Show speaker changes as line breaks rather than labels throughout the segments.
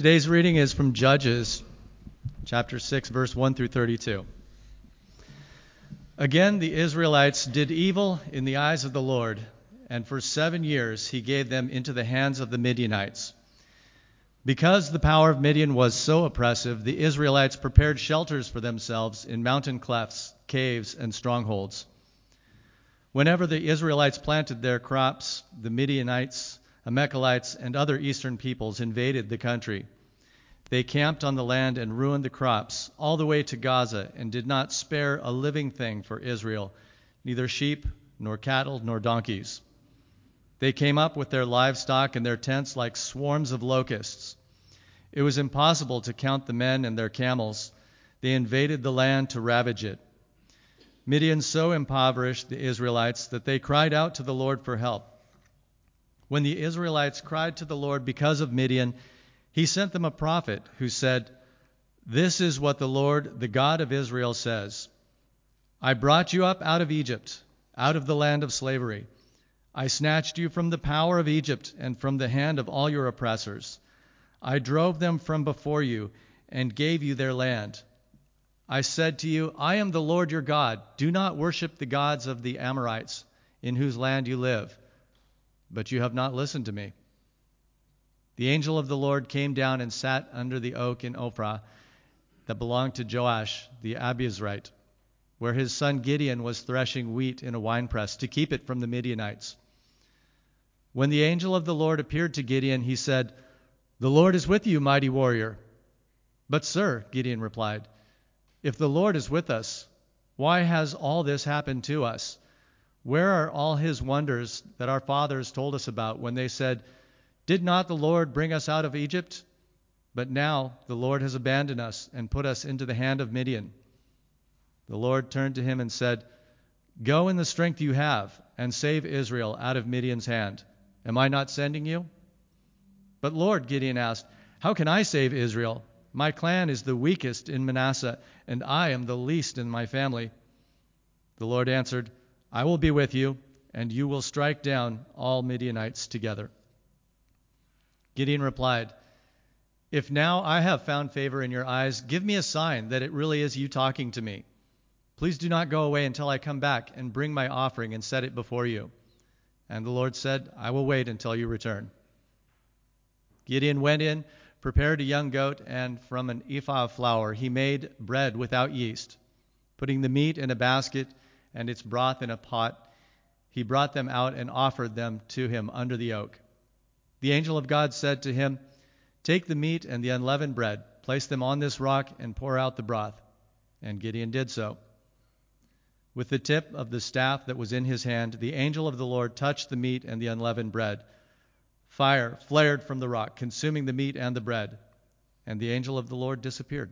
Today's reading is from Judges chapter 6, verse 1 through 32. Again, the Israelites did evil in the eyes of the Lord, and for seven years he gave them into the hands of the Midianites. Because the power of Midian was so oppressive, the Israelites prepared shelters for themselves in mountain clefts, caves, and strongholds. Whenever the Israelites planted their crops, the Midianites, Amalekites, and other eastern peoples invaded the country. They camped on the land and ruined the crops all the way to Gaza and did not spare a living thing for Israel, neither sheep, nor cattle, nor donkeys. They came up with their livestock and their tents like swarms of locusts. It was impossible to count the men and their camels. They invaded the land to ravage it. Midian so impoverished the Israelites that they cried out to the Lord for help. When the Israelites cried to the Lord because of Midian, he sent them a prophet who said, This is what the Lord, the God of Israel, says I brought you up out of Egypt, out of the land of slavery. I snatched you from the power of Egypt and from the hand of all your oppressors. I drove them from before you and gave you their land. I said to you, I am the Lord your God. Do not worship the gods of the Amorites, in whose land you live. But you have not listened to me. The angel of the Lord came down and sat under the oak in Ophrah that belonged to Joash the Abiezrite, where his son Gideon was threshing wheat in a winepress to keep it from the Midianites. When the angel of the Lord appeared to Gideon, he said, The Lord is with you, mighty warrior. But, sir, Gideon replied, if the Lord is with us, why has all this happened to us? Where are all his wonders that our fathers told us about when they said, Did not the Lord bring us out of Egypt? But now the Lord has abandoned us and put us into the hand of Midian. The Lord turned to him and said, Go in the strength you have and save Israel out of Midian's hand. Am I not sending you? But Lord, Gideon asked, How can I save Israel? My clan is the weakest in Manasseh, and I am the least in my family. The Lord answered, I will be with you, and you will strike down all Midianites together. Gideon replied, If now I have found favor in your eyes, give me a sign that it really is you talking to me. Please do not go away until I come back and bring my offering and set it before you. And the Lord said, I will wait until you return. Gideon went in, prepared a young goat, and from an ephah of flour he made bread without yeast. Putting the meat in a basket and its broth in a pot, he brought them out and offered them to him under the oak. The angel of God said to him, Take the meat and the unleavened bread, place them on this rock, and pour out the broth. And Gideon did so. With the tip of the staff that was in his hand, the angel of the Lord touched the meat and the unleavened bread. Fire flared from the rock, consuming the meat and the bread, and the angel of the Lord disappeared.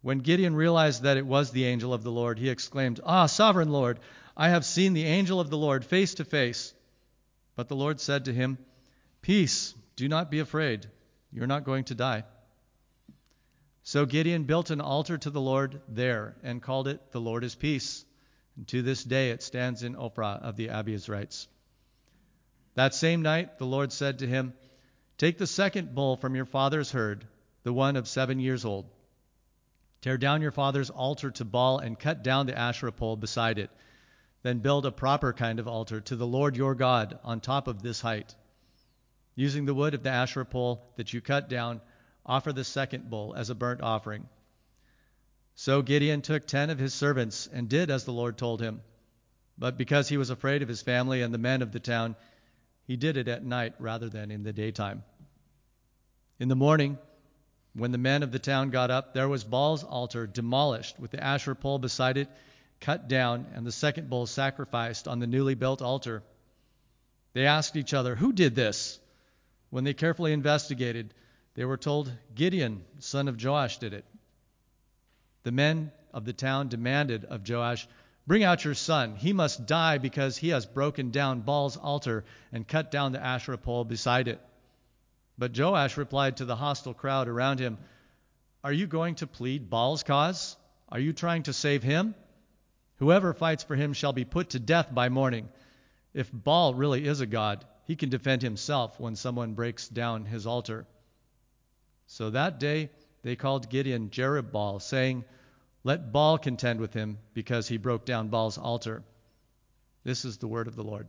When Gideon realized that it was the angel of the Lord, he exclaimed, Ah, sovereign Lord, I have seen the angel of the Lord face to face. But the Lord said to him, Peace, do not be afraid. You're not going to die. So Gideon built an altar to the Lord there and called it, The Lord is Peace. And to this day it stands in Ophrah of the Abiezrites. That same night the Lord said to him, Take the second bull from your father's herd, the one of seven years old. Tear down your father's altar to Baal and cut down the Asherah pole beside it. Then build a proper kind of altar to the Lord your God on top of this height. Using the wood of the Asherah pole that you cut down, offer the second bull as a burnt offering. So Gideon took ten of his servants and did as the Lord told him. But because he was afraid of his family and the men of the town, he did it at night rather than in the daytime. In the morning, when the men of the town got up, there was Baal's altar demolished, with the Asherah pole beside it cut down, and the second bull sacrificed on the newly built altar. They asked each other, Who did this? When they carefully investigated, they were told, Gideon, son of Joash, did it. The men of the town demanded of Joash, Bring out your son. He must die because he has broken down Baal's altar and cut down the Asherah pole beside it. But Joash replied to the hostile crowd around him, Are you going to plead Baal's cause? Are you trying to save him? Whoever fights for him shall be put to death by morning. If Baal really is a god, he can defend himself when someone breaks down his altar. So that day they called Gideon Jerubbaal, saying, Let Baal contend with him, because he broke down Baal's altar. This is the word of the Lord.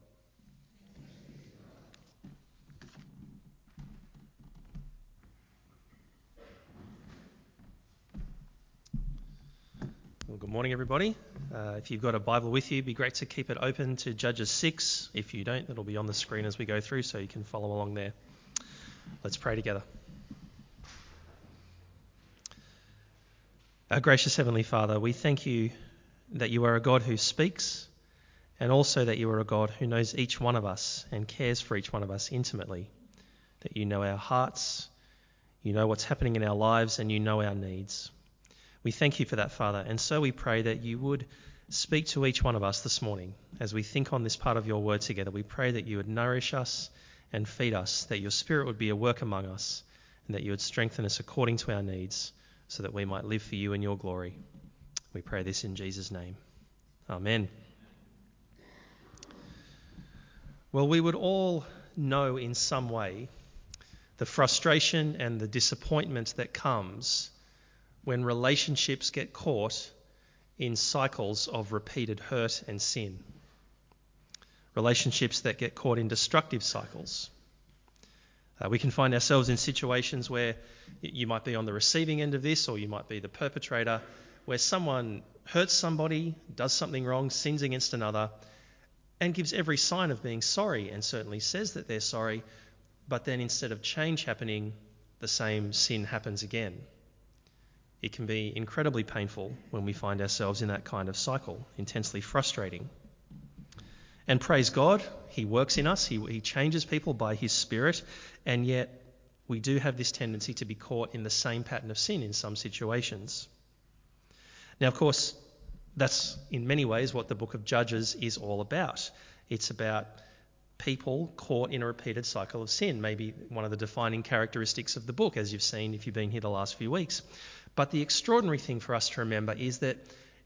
Well, good morning, everybody. Uh, if you've got a Bible with you, it'd be great to keep it open to Judges 6. If you don't, it'll be on the screen as we go through, so you can follow along there. Let's pray together. Our gracious Heavenly Father, we thank you that you are a God who speaks and also that you are a God who knows each one of us and cares for each one of us intimately. That you know our hearts, you know what's happening in our lives, and you know our needs. We thank you for that, Father, and so we pray that you would speak to each one of us this morning as we think on this part of your word together. We pray that you would nourish us and feed us, that your Spirit would be a work among us, and that you would strengthen us according to our needs so that we might live for you in your glory. We pray this in Jesus' name. Amen. Well, we would all know in some way the frustration and the disappointment that comes when relationships get caught in cycles of repeated hurt and sin. Relationships that get caught in destructive cycles. Uh, we can find ourselves in situations where you might be on the receiving end of this or you might be the perpetrator, where someone hurts somebody, does something wrong, sins against another, and gives every sign of being sorry and certainly says that they're sorry, but then instead of change happening, the same sin happens again. It can be incredibly painful when we find ourselves in that kind of cycle, intensely frustrating. And praise God, He works in us, He, he changes people by His Spirit, and yet we do have this tendency to be caught in the same pattern of sin in some situations. Now, of course, that's in many ways what the book of Judges is all about. It's about people caught in a repeated cycle of sin, maybe one of the defining characteristics of the book, as you've seen if you've been here the last few weeks. But the extraordinary thing for us to remember is that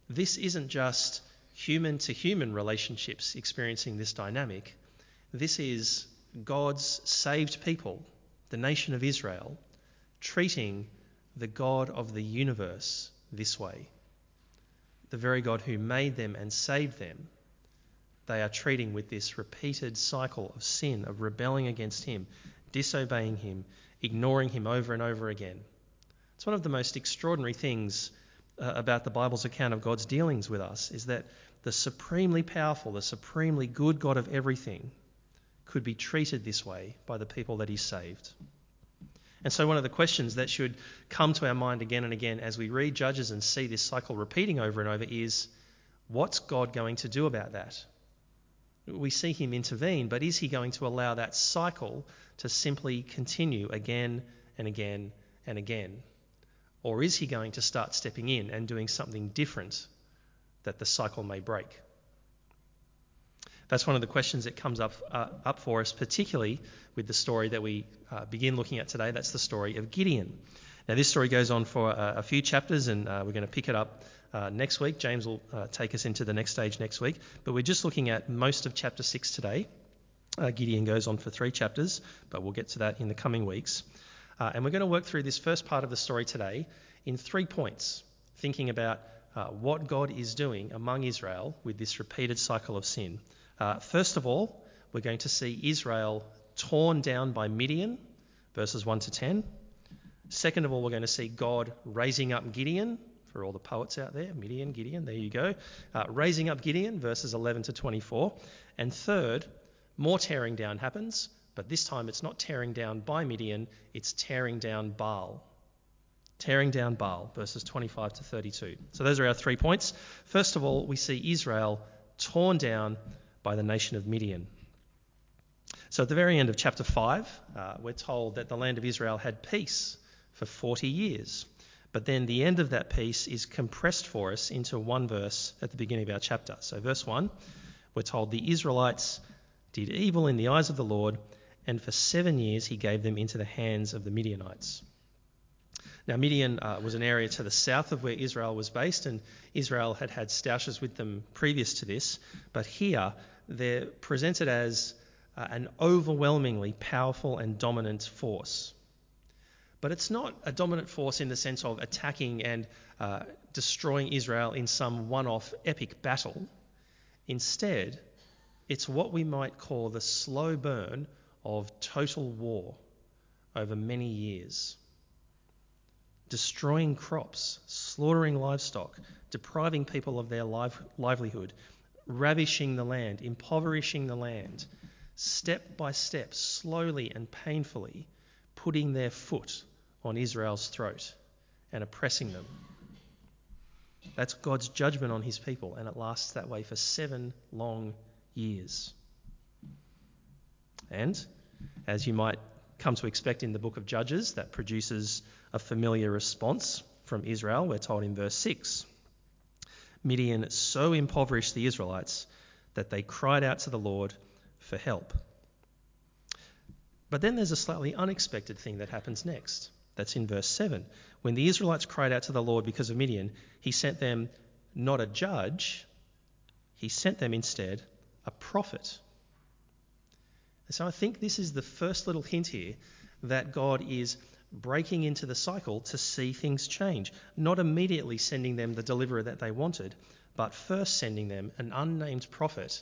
this isn't just human to human relationships experiencing this dynamic. This is God's saved people, the nation of Israel, treating the God of the universe this way. The very God who made them and saved them, they are treating with this repeated cycle of sin, of rebelling against Him, disobeying Him, ignoring Him over and over again. It's one of the most extraordinary things uh, about the Bible's account of God's dealings with us is that the supremely powerful, the supremely good God of everything could be treated this way by the people that He saved. And so, one of the questions that should come to our mind again and again as we read Judges and see this cycle repeating over and over is what's God going to do about that? We see Him intervene, but is He going to allow that cycle to simply continue again and again and again? Or is He going to start stepping in and doing something different that the cycle may break? That's one of the questions that comes up, uh, up for us, particularly with the story that we uh, begin looking at today. That's the story of Gideon. Now, this story goes on for a, a few chapters, and uh, we're going to pick it up uh, next week. James will uh, take us into the next stage next week. But we're just looking at most of chapter 6 today. Uh, Gideon goes on for three chapters, but we'll get to that in the coming weeks. And we're going to work through this first part of the story today in three points, thinking about what God is doing among Israel with this repeated cycle of sin. Uh, first of all, we're going to see Israel torn down by Midian, verses 1 to 10. Second of all, we're going to see God raising up Gideon, for all the poets out there, Midian, Gideon, there you go. Uh, raising up Gideon, verses 11 to 24. And third, more tearing down happens, but this time it's not tearing down by Midian, it's tearing down Baal. Tearing down Baal, verses 25 to 32. So those are our three points. First of all, we see Israel torn down by the nation of Midian. So at the very end of chapter 5, uh, we're told that the land of Israel had peace for 40 years. But then the end of that peace is compressed for us into one verse at the beginning of our chapter. So, verse 1, we're told the Israelites did evil in the eyes of the Lord, and for seven years he gave them into the hands of the Midianites. Now, Midian uh, was an area to the south of where Israel was based, and Israel had had stoushes with them previous to this. But here, they're presented as uh, an overwhelmingly powerful and dominant force. But it's not a dominant force in the sense of attacking and uh, destroying Israel in some one off epic battle. Instead, it's what we might call the slow burn of total war over many years. Destroying crops, slaughtering livestock, depriving people of their live, livelihood, ravishing the land, impoverishing the land, step by step, slowly and painfully putting their foot on Israel's throat and oppressing them. That's God's judgment on his people, and it lasts that way for seven long years. And, as you might come to expect in the book of Judges, that produces a familiar response from Israel. We're told in verse 6 Midian so impoverished the Israelites that they cried out to the Lord for help. But then there's a slightly unexpected thing that happens next. That's in verse 7. When the Israelites cried out to the Lord because of Midian, he sent them not a judge, he sent them instead a prophet. So I think this is the first little hint here that God is breaking into the cycle to see things change, not immediately sending them the deliverer that they wanted, but first sending them an unnamed prophet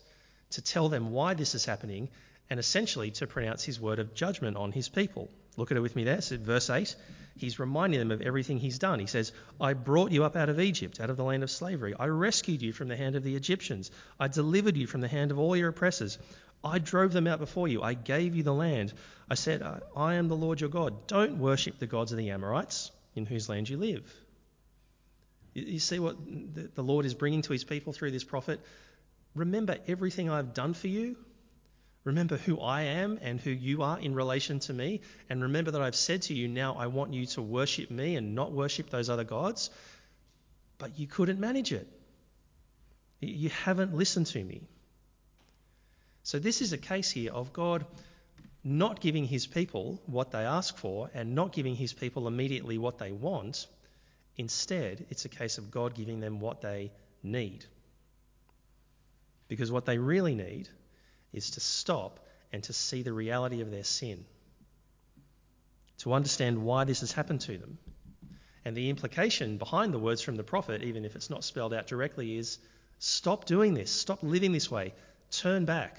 to tell them why this is happening and essentially to pronounce his word of judgment on his people. Look at it with me there. So verse 8, he's reminding them of everything he's done. He says, I brought you up out of Egypt, out of the land of slavery. I rescued you from the hand of the Egyptians. I delivered you from the hand of all your oppressors. I drove them out before you. I gave you the land. I said, uh, I am the Lord your God. Don't worship the gods of the Amorites in whose land you live. You see what the Lord is bringing to his people through this prophet? Remember everything I've done for you Remember who I am and who you are in relation to me. And remember that I've said to you, now I want you to worship me and not worship those other gods. But you couldn't manage it. You haven't listened to me. So, this is a case here of God not giving his people what they ask for and not giving his people immediately what they want. Instead, it's a case of God giving them what they need. Because what they really need is to stop and to see the reality of their sin, to understand why this has happened to them. And the implication behind the words from the prophet, even if it's not spelled out directly, is stop doing this, stop living this way, turn back,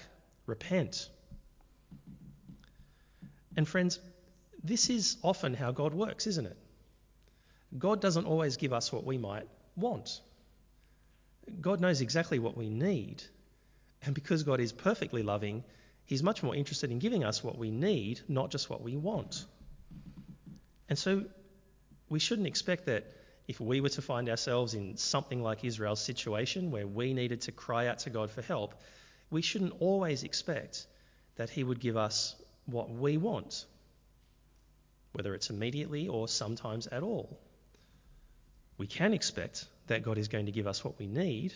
repent. And friends, this is often how God works, isn't it? God doesn't always give us what we might want. God knows exactly what we need, and because God is perfectly loving, He's much more interested in giving us what we need, not just what we want. And so we shouldn't expect that if we were to find ourselves in something like Israel's situation where we needed to cry out to God for help, we shouldn't always expect that He would give us what we want, whether it's immediately or sometimes at all. We can expect that God is going to give us what we need,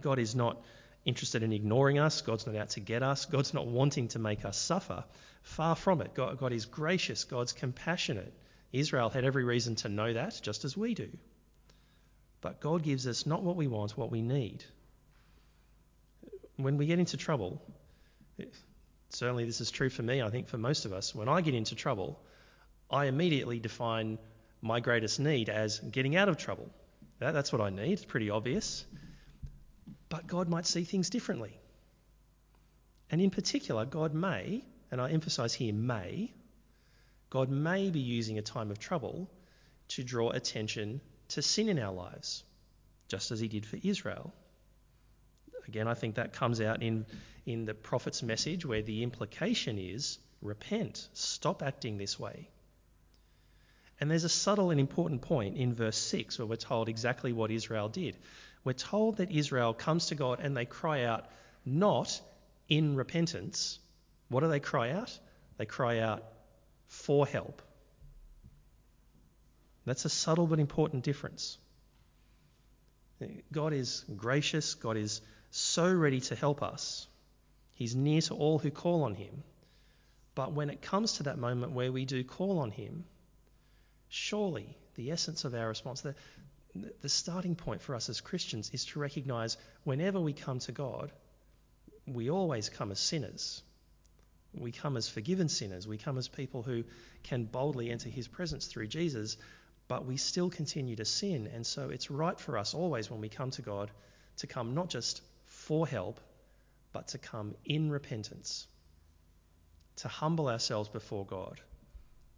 God is not interested in ignoring us. God's not out to get us. God's not wanting to make us suffer. Far from it. God, God is gracious. God's compassionate. Israel had every reason to know that, just as we do. But God gives us not what we want, what we need. When we get into trouble, certainly this is true for me, I think for most of us, when I get into trouble, I immediately define my greatest need as getting out of trouble. That, that's what I need. It's pretty obvious. But God might see things differently. And in particular, God may, and I emphasize here may, God may be using a time of trouble to draw attention to sin in our lives, just as he did for Israel. Again, I think that comes out in, in the prophet's message where the implication is repent, stop acting this way. And there's a subtle and important point in verse 6 where we're told exactly what Israel did we're told that Israel comes to God and they cry out not in repentance. What do they cry out? They cry out for help. That's a subtle but important difference. God is gracious, God is so ready to help us. He's near to all who call on Him. But when it comes to that moment where we do call on Him, surely the essence of our response, the, the starting point for us as Christians is to recognize whenever we come to God, we always come as sinners. We come as forgiven sinners. We come as people who can boldly enter his presence through Jesus, but we still continue to sin. And so it's right for us always when we come to God to come not just for help, but to come in repentance, to humble ourselves before God.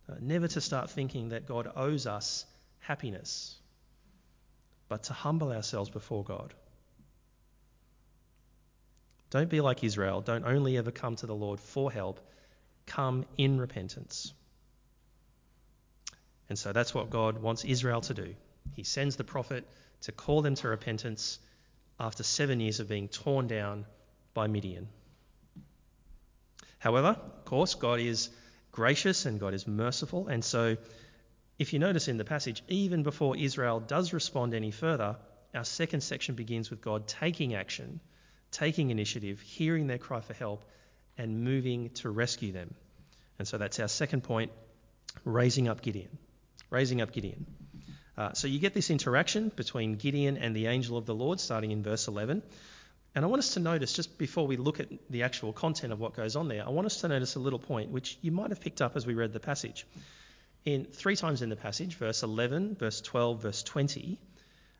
Uh, never to start thinking that God owes us happiness, but to humble ourselves before God. Don't be like Israel. Don't only ever come to the Lord for help, come in repentance. And so that's what God wants Israel to do. He sends the prophet to call them to repentance after seven years of being torn down by Midian. However, of course, God is gracious and God is merciful. And so, if you notice in the passage, even before Israel does respond any further, our second section begins with God taking action taking initiative, hearing their cry for help, and moving to rescue them. And so that's our second point raising up Gideon. Raising up Gideon. Uh, so you get this interaction between Gideon and the angel of the Lord starting in verse 11. And I want us to notice, just before we look at the actual content of what goes on there, I want us to notice a little point which you might have picked up as we read the passage. In three times in the passage, verse 11, verse 12, verse 20,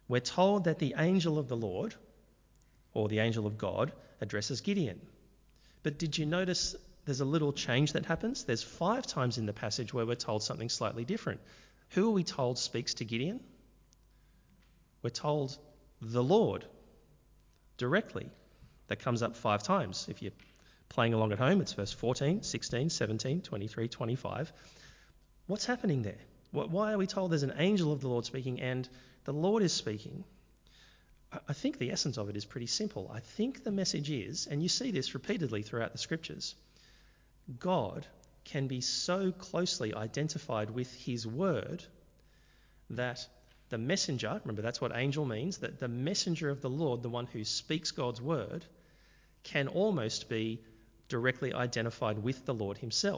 we're told that the angel of the Lord, or the angel of God, addresses Gideon. But did you notice there's a little change that happens? There's five times in the passage where we're told something slightly different. Who are we told speaks to Gideon? We're told the Lord directly. That comes up five times. If you're playing along at home, it's verse 14, 16, 17, 23, 25. What's happening there? Why are we told there's an angel of the Lord speaking and the Lord is speaking? I think the essence of it is pretty simple. I think the message is, and you see this repeatedly throughout the scriptures, God can be so closely identified with his word that the messenger, remember that's what angel means, that the messenger of the Lord, the one who speaks God's word, can almost be directly identified with the Lord himself.